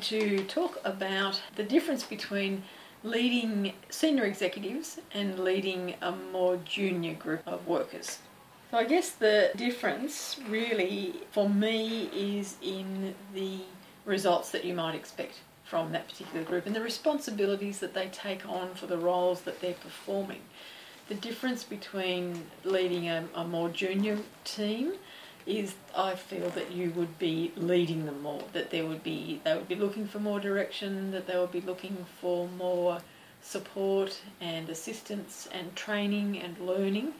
to talk about the difference between leading senior executives and leading a more junior group of workers. So I guess the difference really for me is in the results that you might expect from that particular group and the responsibilities that they take on for the roles that they're performing the difference between leading a, a more junior team is I feel that you would be leading them more, that there would be they would be looking for more direction, that they would be looking for more support and assistance and training and learning.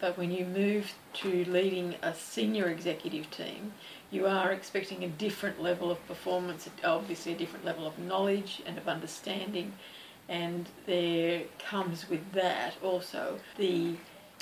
But when you move to leading a senior executive team, you are expecting a different level of performance, obviously a different level of knowledge and of understanding and there comes with that also the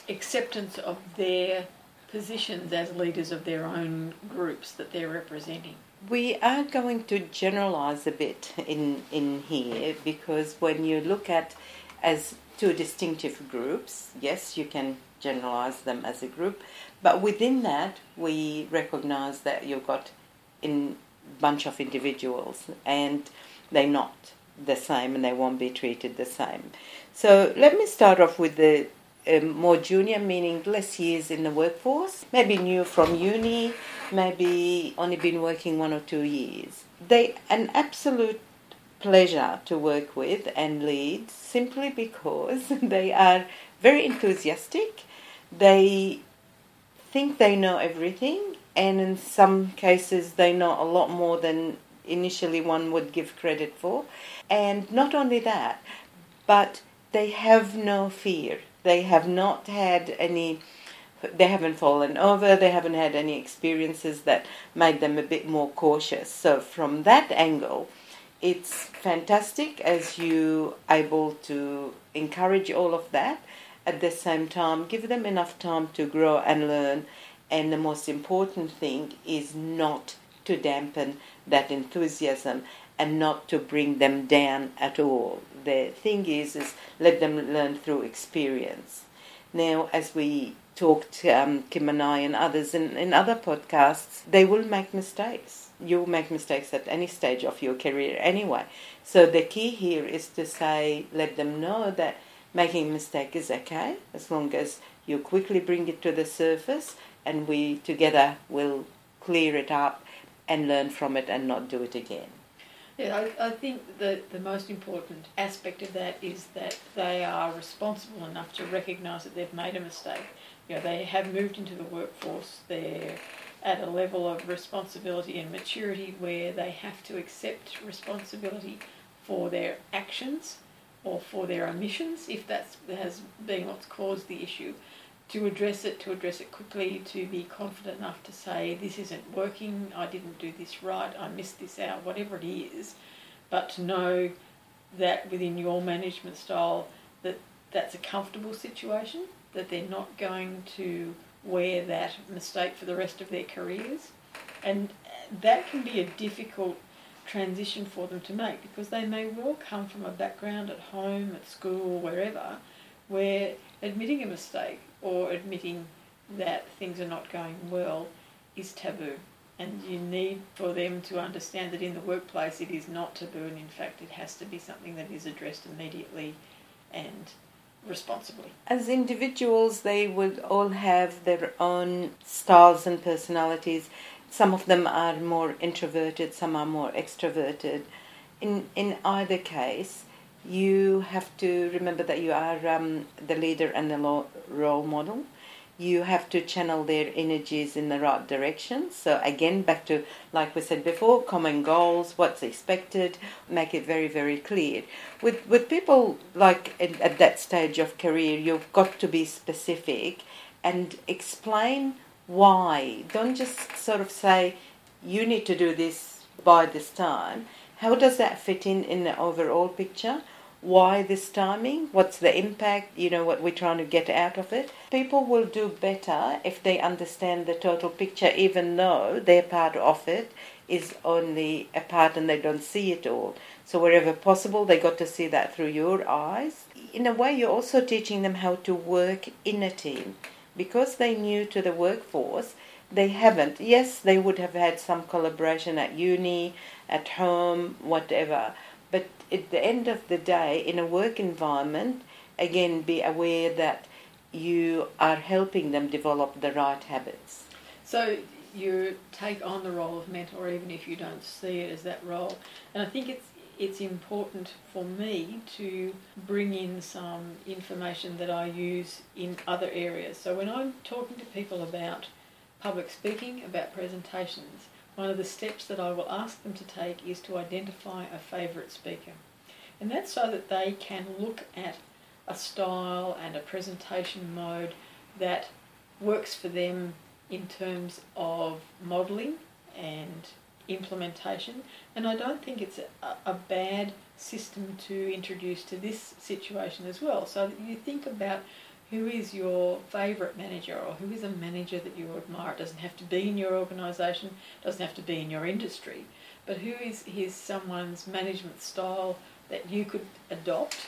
acceptance of their positions as leaders of their own groups that they're representing. We are going to generalize a bit in, in here because when you look at as two distinctive groups, yes, you can generalize them as a group, but within that, we recognize that you've got a bunch of individuals and they're not the same and they won't be treated the same. So let me start off with the um, more junior, meaning less years in the workforce, maybe new from uni, maybe only been working one or two years. They an absolute pleasure to work with and lead simply because they are very enthusiastic. They think they know everything, and in some cases, they know a lot more than initially one would give credit for. And not only that, but they have no fear. They have not had any, they haven't fallen over, they haven't had any experiences that made them a bit more cautious. So, from that angle, it's fantastic as you able to encourage all of that. At the same time give them enough time to grow and learn. And the most important thing is not to dampen that enthusiasm and not to bring them down at all. The thing is, is let them learn through experience. Now, as we talked, um, Kim and I and others in, in other podcasts, they will make mistakes. You'll make mistakes at any stage of your career anyway. So the key here is to say, let them know that making a mistake is okay as long as you quickly bring it to the surface and we together will clear it up and learn from it and not do it again. Yeah, I, I think that the most important aspect of that is that they are responsible enough to recognise that they've made a mistake. You know, they have moved into the workforce. They're at a level of responsibility and maturity where they have to accept responsibility for their actions or for their omissions, if that has been what's caused the issue, to address it, to address it quickly, to be confident enough to say, this isn't working, I didn't do this right, I missed this out, whatever it is, but to know that within your management style that that's a comfortable situation, that they're not going to wear that mistake for the rest of their careers. And that can be a difficult transition for them to make because they may well come from a background at home, at school, wherever, where admitting a mistake or admitting that things are not going well is taboo. And you need for them to understand that in the workplace it is not taboo, and in fact, it has to be something that is addressed immediately and responsibly. As individuals, they would all have their own styles and personalities. Some of them are more introverted, some are more extroverted. In, in either case, you have to remember that you are um, the leader and the role model. You have to channel their energies in the right direction. So, again, back to like we said before common goals, what's expected, make it very, very clear. With, with people like at that stage of career, you've got to be specific and explain why. Don't just sort of say, you need to do this by this time. How does that fit in in the overall picture? Why this timing, what's the impact, you know, what we're trying to get out of it. People will do better if they understand the total picture, even though their part of it is only a part and they don't see it all. So, wherever possible, they got to see that through your eyes. In a way, you're also teaching them how to work in a team because they're new to the workforce, they haven't. Yes, they would have had some collaboration at uni, at home, whatever. But at the end of the day, in a work environment, again, be aware that you are helping them develop the right habits. So you take on the role of mentor even if you don't see it as that role. And I think it's it's important for me to bring in some information that I use in other areas. So when I'm talking to people about public speaking, about presentations, one of the steps that I will ask them to take is to identify a favourite speaker. And that's so that they can look at a style and a presentation mode that works for them in terms of modelling and implementation. And I don't think it's a, a bad system to introduce to this situation as well. So that you think about who is your favourite manager or who is a manager that you admire. It doesn't have to be in your organisation, doesn't have to be in your industry, but who is, is someone's management style that you could adopt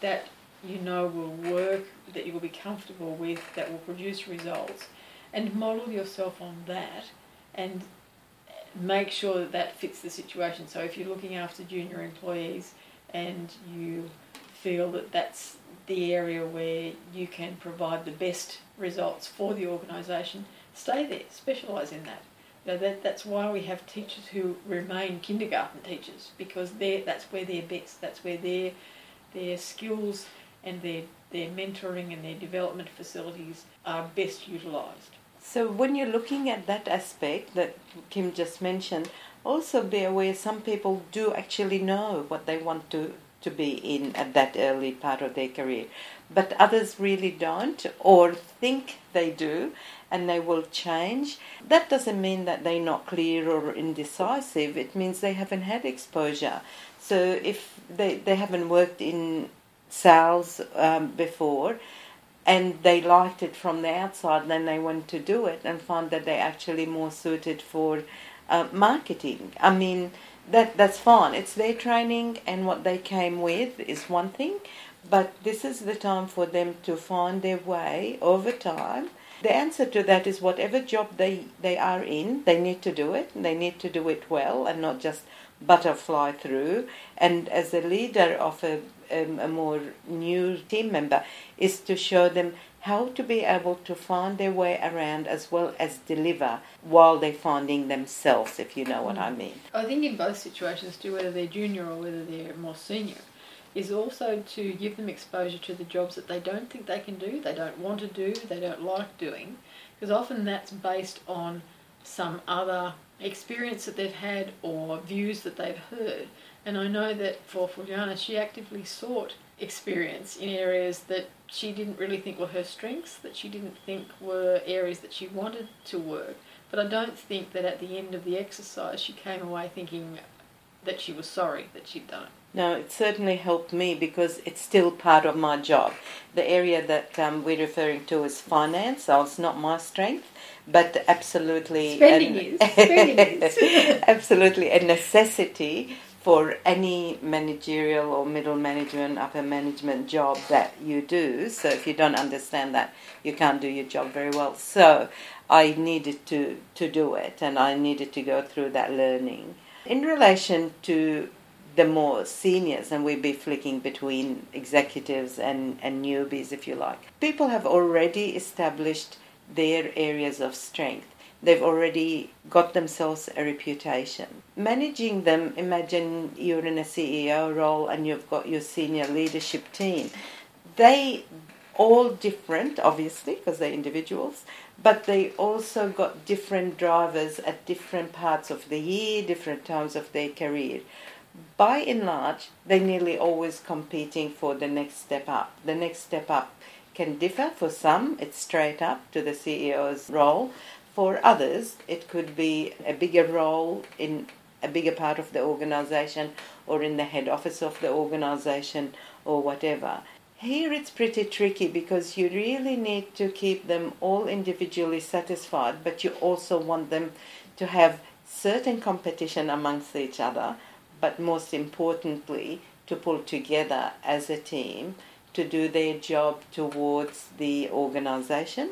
that you know will work, that you will be comfortable with, that will produce results, and model yourself on that and make sure that that fits the situation. So if you're looking after junior employees and you feel that that's the area where you can provide the best results for the organisation, stay there, specialise in that. You know, that. That's why we have teachers who remain kindergarten teachers because that's where they're best. That's where their their skills and their their mentoring and their development facilities are best utilised. So when you're looking at that aspect that Kim just mentioned, also be aware some people do actually know what they want to to be in at that early part of their career. But others really don't or think they do and they will change. That doesn't mean that they're not clear or indecisive. It means they haven't had exposure. So if they, they haven't worked in sales um, before and they liked it from the outside, then they went to do it and found that they're actually more suited for uh, marketing. I mean, that that's fine. It's their training, and what they came with is one thing, but this is the time for them to find their way over time. The answer to that is whatever job they, they are in, they need to do it. They need to do it well and not just butterfly through. And as a leader of a, um, a more new team member, is to show them how to be able to find their way around as well as deliver while they're finding themselves, if you know what I mean. I think in both situations, too, whether they're junior or whether they're more senior, is also to give them exposure to the jobs that they don't think they can do, they don't want to do, they don't like doing, because often that's based on some other experience that they've had or views that they've heard. And I know that for Fuliana, she actively sought experience in areas that she didn't really think were her strengths, that she didn't think were areas that she wanted to work. But I don't think that at the end of the exercise she came away thinking that she was sorry that she'd done it. No, it certainly helped me because it's still part of my job. The area that um, we're referring to is finance. So it's not my strength, but absolutely spending an, is. Spending is. absolutely a necessity for any managerial or middle management, upper management job that you do. So if you don't understand that, you can't do your job very well. So I needed to, to do it and I needed to go through that learning. In relation to the more seniors, and we'd be flicking between executives and, and newbies, if you like, people have already established their areas of strength they've already got themselves a reputation. Managing them, imagine you're in a CEO role and you've got your senior leadership team. They all different, obviously, because they're individuals, but they also got different drivers at different parts of the year, different times of their career. By and large, they're nearly always competing for the next step up. The next step up can differ. For some, it's straight up to the CEO's role. For others, it could be a bigger role in a bigger part of the organization or in the head office of the organization or whatever. Here it's pretty tricky because you really need to keep them all individually satisfied, but you also want them to have certain competition amongst each other, but most importantly, to pull together as a team to do their job towards the organization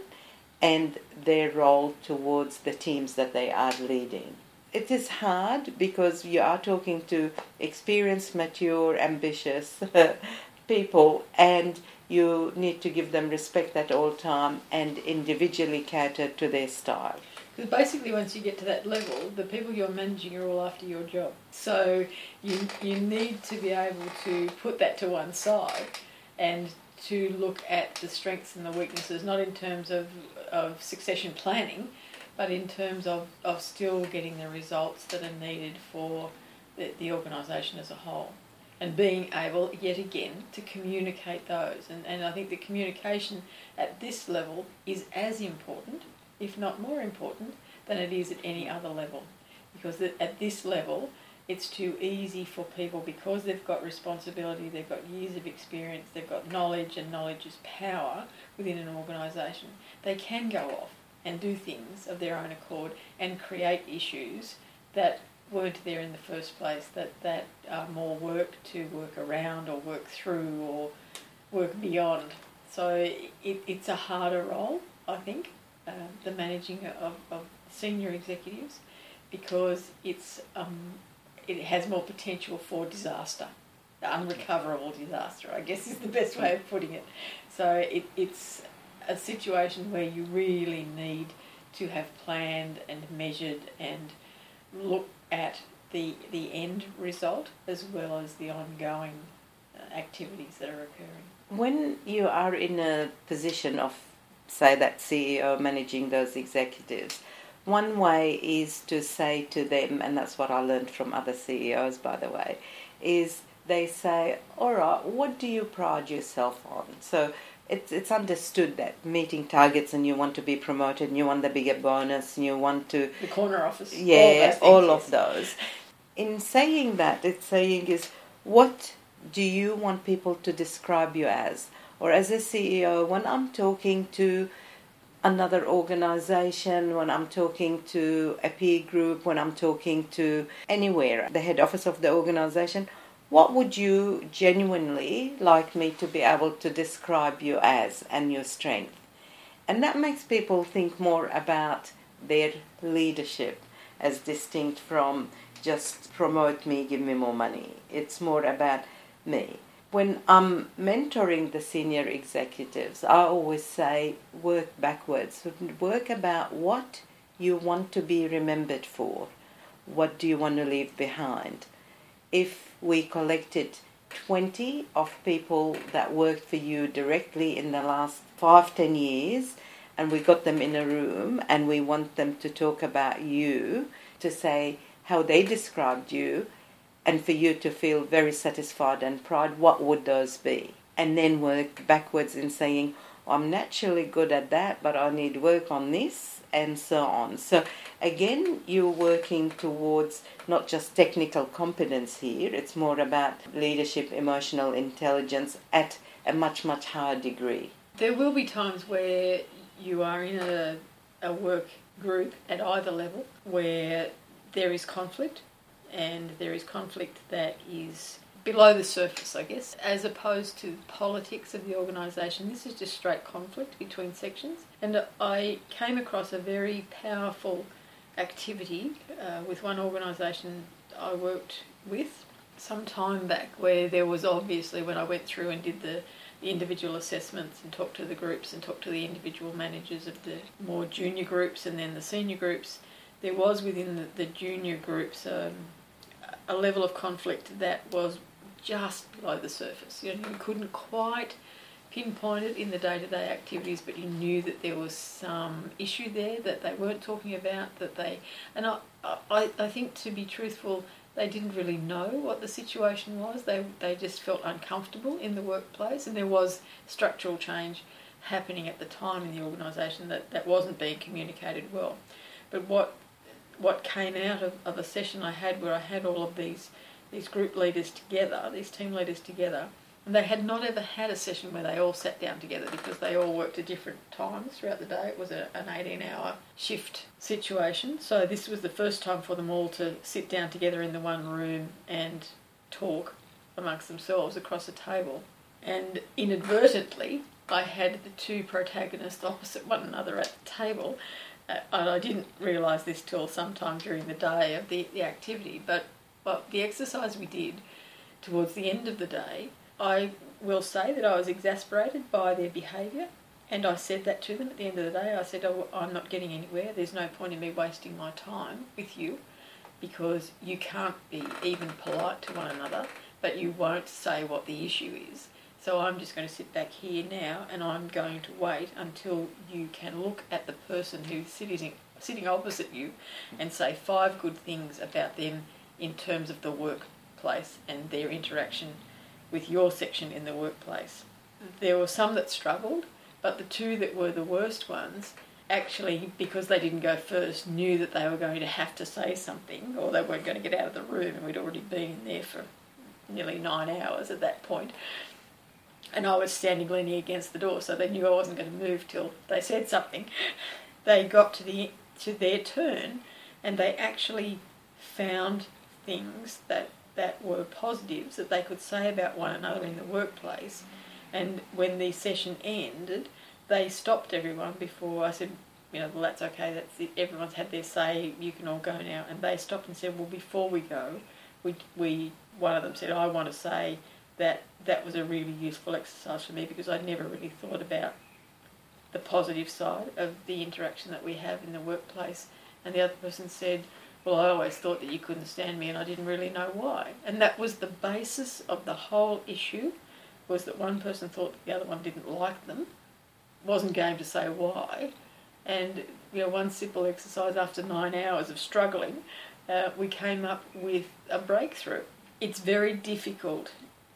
and their role towards the teams that they are leading. It is hard because you are talking to experienced, mature, ambitious people and you need to give them respect at all time and individually cater to their style. Because basically, once you get to that level, the people you're managing are all after your job. So you you need to be able to put that to one side and to look at the strengths and the weaknesses, not in terms of, of succession planning, but in terms of, of still getting the results that are needed for the, the organisation as a whole. And being able, yet again, to communicate those. And, and I think the communication at this level is as important, if not more important, than it is at any other level. Because at this level, it's too easy for people because they've got responsibility, they've got years of experience, they've got knowledge, and knowledge is power within an organisation. They can go off and do things of their own accord and create issues that weren't there in the first place, that, that are more work to work around or work through or work beyond. So it, it's a harder role, I think, uh, the managing of, of senior executives because it's um, it has more potential for disaster, unrecoverable disaster, I guess is the best way of putting it. So it, it's a situation where you really need to have planned and measured and look at the the end result as well as the ongoing uh, activities that are occurring. When you are in a position of, say, that CEO managing those executives, one way is to say to them, and that's what I learned from other CEOs, by the way, is they say, All right, what do you pride yourself on? So it's, it's understood that meeting targets and you want to be promoted and you want the bigger bonus and you want to. The corner office. Yeah, all, all of those. In saying that, it's saying is, what do you want people to describe you as? Or as a CEO, when I'm talking to another organization, when I'm talking to a peer group, when I'm talking to anywhere, the head office of the organization, what would you genuinely like me to be able to describe you as and your strength? And that makes people think more about their leadership as distinct from just promote me, give me more money. It's more about me when I'm mentoring the senior executives, I always say work backwards. Work about what you want to be remembered for. What do you want to leave behind? If we collected 20 of people that worked for you directly in the last five, ten years, and we got them in a room and we want them to talk about you, to say how they described you, and for you to feel very satisfied and proud, what would those be? And then work backwards in saying, I'm naturally good at that, but I need work on this, and so on. So, again, you're working towards not just technical competence here, it's more about leadership, emotional intelligence at a much, much higher degree. There will be times where you are in a, a work group at either level where there is conflict and there is conflict that is below the surface, I guess, as opposed to politics of the organisation. This is just straight conflict between sections. And I came across a very powerful activity uh, with one organisation I worked with some time back where there was obviously when I went through and did the, the individual assessments and talked to the groups and talked to the individual managers of the more junior groups and then the senior groups, there was within the, the junior groups um, a level of conflict that was just below the surface. You know, you couldn't quite pinpoint it in the day-to-day activities, but you knew that there was some issue there that they weren't talking about. That they, and I, I, I think to be truthful, they didn't really know what the situation was. They, they just felt uncomfortable in the workplace, and there was structural change happening at the time in the organisation that, that wasn't being communicated well. But what what came out of, of a session I had where I had all of these these group leaders together, these team leaders together, and they had not ever had a session where they all sat down together because they all worked at different times throughout the day. It was a, an 18 hour shift situation. So this was the first time for them all to sit down together in the one room and talk amongst themselves across a table. and inadvertently I had the two protagonists opposite one another at the table. And I didn't realise this till sometime during the day of the, the activity. But, but the exercise we did towards the end of the day, I will say that I was exasperated by their behaviour. And I said that to them at the end of the day. I said, oh, I'm not getting anywhere. There's no point in me wasting my time with you because you can't be even polite to one another, but you won't say what the issue is. So I'm just going to sit back here now and I'm going to wait until you can look at the person who's sitting, sitting opposite you and say five good things about them in terms of the workplace and their interaction with your section in the workplace. There were some that struggled, but the two that were the worst ones actually, because they didn't go first, knew that they were going to have to say something or they weren't going to get out of the room and we'd already been there for nearly nine hours at that point and I was standing leaning against the door, so they knew I wasn't going to move till they said something. They got to the to their turn, and they actually found things that that were positives that they could say about one another in the workplace. And when the session ended, they stopped everyone before I said, you know, well that's okay. That's it. Everyone's had their say. You can all go now. And they stopped and said, well, before we go, we we one of them said, I want to say that that was a really useful exercise for me because I'd never really thought about the positive side of the interaction that we have in the workplace. And the other person said, Well, I always thought that you couldn't stand me and I didn't really know why. And that was the basis of the whole issue was that one person thought the other one didn't like them, wasn't game to say why. And you know, one simple exercise after nine hours of struggling, uh, we came up with a breakthrough. It's very difficult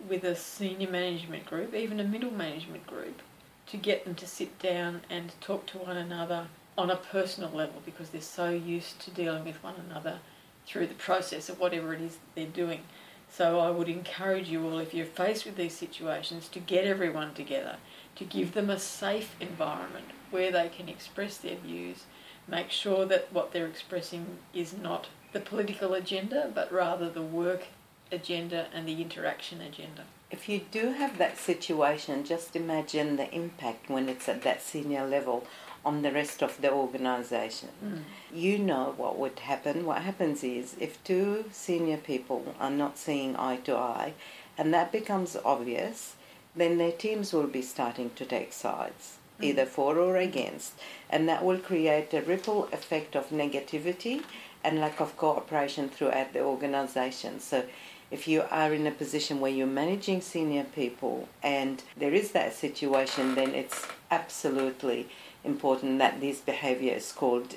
with a senior management group, even a middle management group, to get them to sit down and talk to one another on a personal level because they're so used to dealing with one another through the process of whatever it is they're doing. So I would encourage you all, if you're faced with these situations, to get everyone together, to give them a safe environment where they can express their views, make sure that what they're expressing is not the political agenda, but rather the work agenda and the interaction agenda. If you do have that situation, just imagine the impact when it's at that senior level on the rest of the organization. Mm. You know what would happen. What happens is if two senior people are not seeing eye to eye, and that becomes obvious, then their teams will be starting to take sides, mm. either for or against, and that will create a ripple effect of negativity and lack of cooperation throughout the organization. So if you are in a position where you're managing senior people and there is that situation, then it's absolutely important that this behavior is called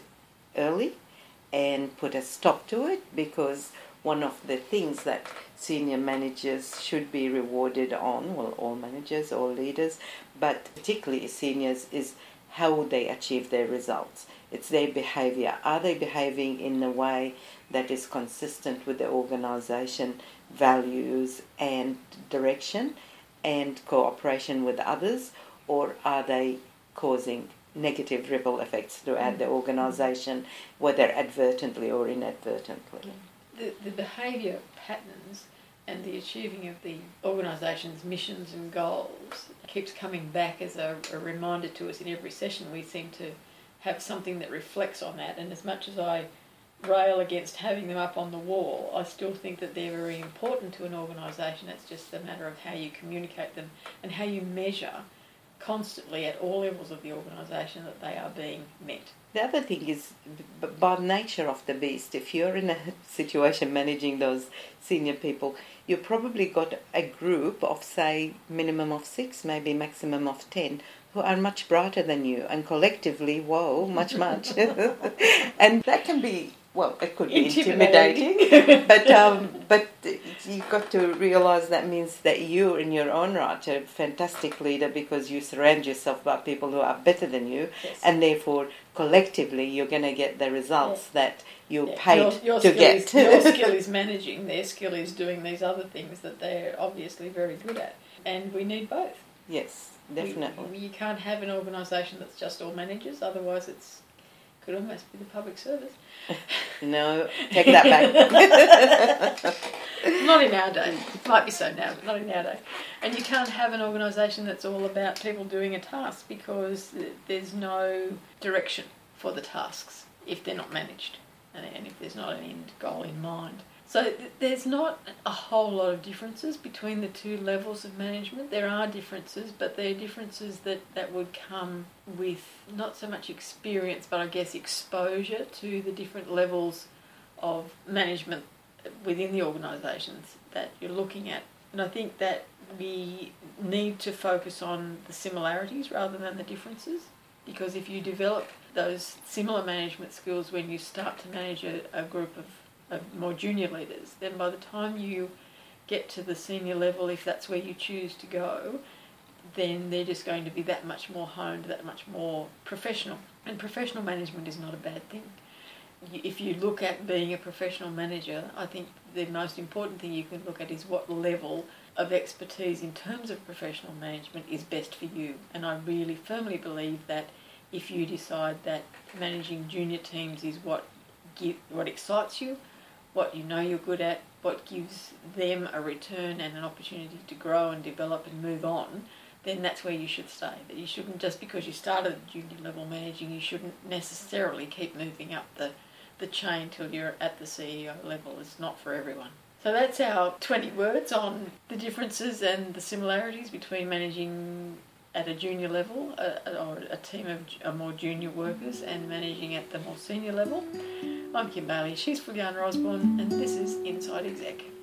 early and put a stop to it because one of the things that senior managers should be rewarded on, well, all managers, all leaders, but particularly seniors, is how they achieve their results. It's their behavior. Are they behaving in a way that is consistent with the organization values and direction and cooperation with others, or are they causing negative ripple effects throughout the organisation, whether advertently or inadvertently? The, the behaviour patterns and the achieving of the organisation's missions and goals keeps coming back as a, a, reminder to us in every session. We seem to have something that reflects on that, and as much as I rail against having them up on the wall. I still think that they're very important to an organisation. It's just a matter of how you communicate them and how you measure constantly at all levels of the organisation that they are being met. The other thing is, by nature of the beast, if you're in a situation managing those senior people, you've probably got a group of, say, minimum of six, maybe maximum of ten, who are much brighter than you, and collectively, whoa, much, much. and that can be well, it could be intimidating, intimidating but um, but you've got to realise that means that you, in your own right, are a fantastic leader because you surround yourself by people who are better than you, yes. and therefore collectively you're going to get the results that you yeah. paid your, your to get. Is, your skill is managing; their skill is doing these other things that they're obviously very good at, and we need both. Yes, definitely. We, you can't have an organisation that's just all managers; otherwise, it's could almost be the public service. no, take that back. not in our day. It might be so now, but not in our day. And you can't have an organisation that's all about people doing a task because there's no direction for the tasks if they're not managed and if there's not an end goal in mind. So th- there's not a whole lot of differences between the two levels of management. There are differences, but they're differences that, that would come with not so much experience, but I guess exposure to the different levels of management within the organisations that you're looking at. And I think that we need to focus on the similarities rather than the differences because if you develop those similar management skills when you start to manage a, a group of, of more junior leaders, then by the time you get to the senior level, if that's where you choose to go, then they're just going to be that much more honed, that much more professional. And professional management is not a bad thing. If you look at being a professional manager, I think the most important thing you can look at is what level of expertise in terms of professional management is best for you. And I really firmly believe that if you decide that managing junior teams is what what excites you, what you know you're good at, what gives them a return and an opportunity to grow and develop and move on, then that's where you should stay. That you shouldn't just because you started at junior level managing, you shouldn't necessarily keep moving up the the chain till you're at the CEO level. It's not for everyone. So that's our 20 words on the differences and the similarities between managing at a junior level or a team of uh, more junior workers and managing at the more senior level. I'm Kim Bailey, she's Fuliana Osborne, and this is Inside Exec.